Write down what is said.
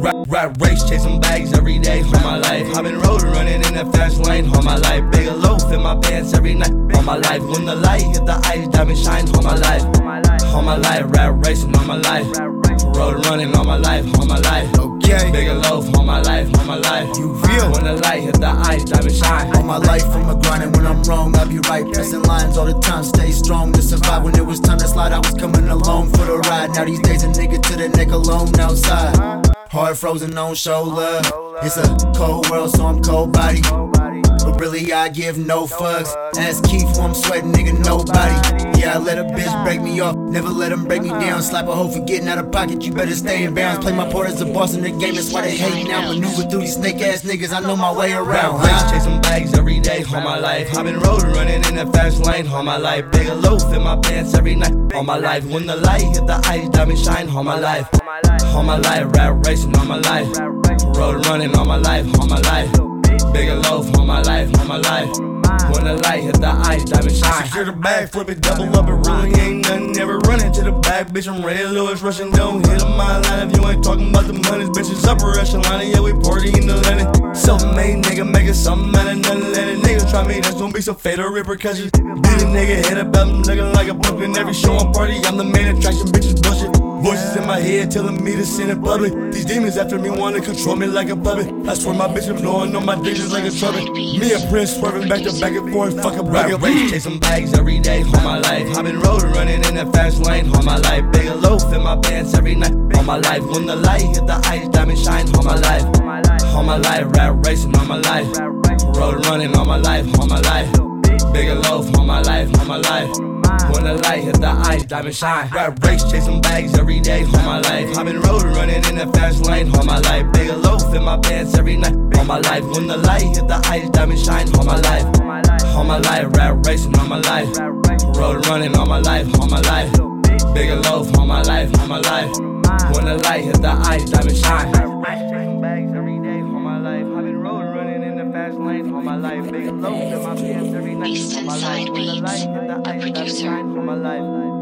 Rap, rap race, chasing bags every day all my life. I've been road running in the fast lane all my life. Big a loaf in my pants every night all my life. When the light hit the ice, diamond shine all my life. All my life, rap racing all my life. Road running all my life, all my life. Okay. Big loaf all my life, all my life. You feel? When the light hit the ice, diamond shine. All my life from a grinding when I'm wrong, I'll be right. Pressing lines all the time, stay strong to survive. When it was time to slide, I was coming along for the ride. Now these days, a nigga to the neck alone outside. Heart frozen on shoulder. It's a cold world, so I'm cold body. But really, I give no fucks. Ask Keith who I'm sweating, nigga, nobody. Yeah, I let a bitch break me off. Never let them break me down. Slap a hoe for getting out of pocket. You better stay in bounds. Play my part as a boss in the game. That's why they hate now. Maneuver through these snake ass niggas. I know my way around. Huh? chasing bags every day all my life. I've been road running in the fast lane all my life. Big loaf in my pants every night all my life. When the light hit the ice, diamond shine all my life. All my life, rap racing all my life. Road running all my life, all my life. Big loaf all my life, all my life. When the light hit the ice, diamond shine. Secure the bag, flip it, double up, it really ain't nothing. Never running to the back, bitch. I'm Ray Lewis, rushing, don't hit my line. If you ain't talking about the money, bitch, bitches upper echelon. Yeah, we party in the London. Self-made nigga, making something out of nothing. Let a nigga try me, that's gonna be some fatal repercussions. Beat a nigga hit up, I'm looking like a pumpkin. Every show I'm party, I'm the main attraction, bitches bullshit. Voices in my head telling me to sin in public. These demons after me wanna control me like a puppet. I swear my bitch is blowing on my digits like a trumpet. Me and Prince swerving back to back and forth, fuck a bracket. Race chasing bags every day all my life. I've been road running in the fast lane all my life. Big loaf in my pants every night all my life. When the light hit the ice, diamond shine all my life. All my life, rap racing all my life. Road running all my life, all my life. Big loaf all my life, all my life. When the light hit the ice, diamond shine. Rap race, chasing bags every day all my life. I've been road running in the fast lane all my life. Big loaf in my pants every night all my life. When the light hit the ice, diamond shine all my life. All my life, rap racing all my life. Road running all my life, all my life. Big loaf all my life, all my life. When the light hit the ice, diamond shine. Fast lane all my life. Big loaf in my pants every night East all my Side life. Beats, light hit the a producer.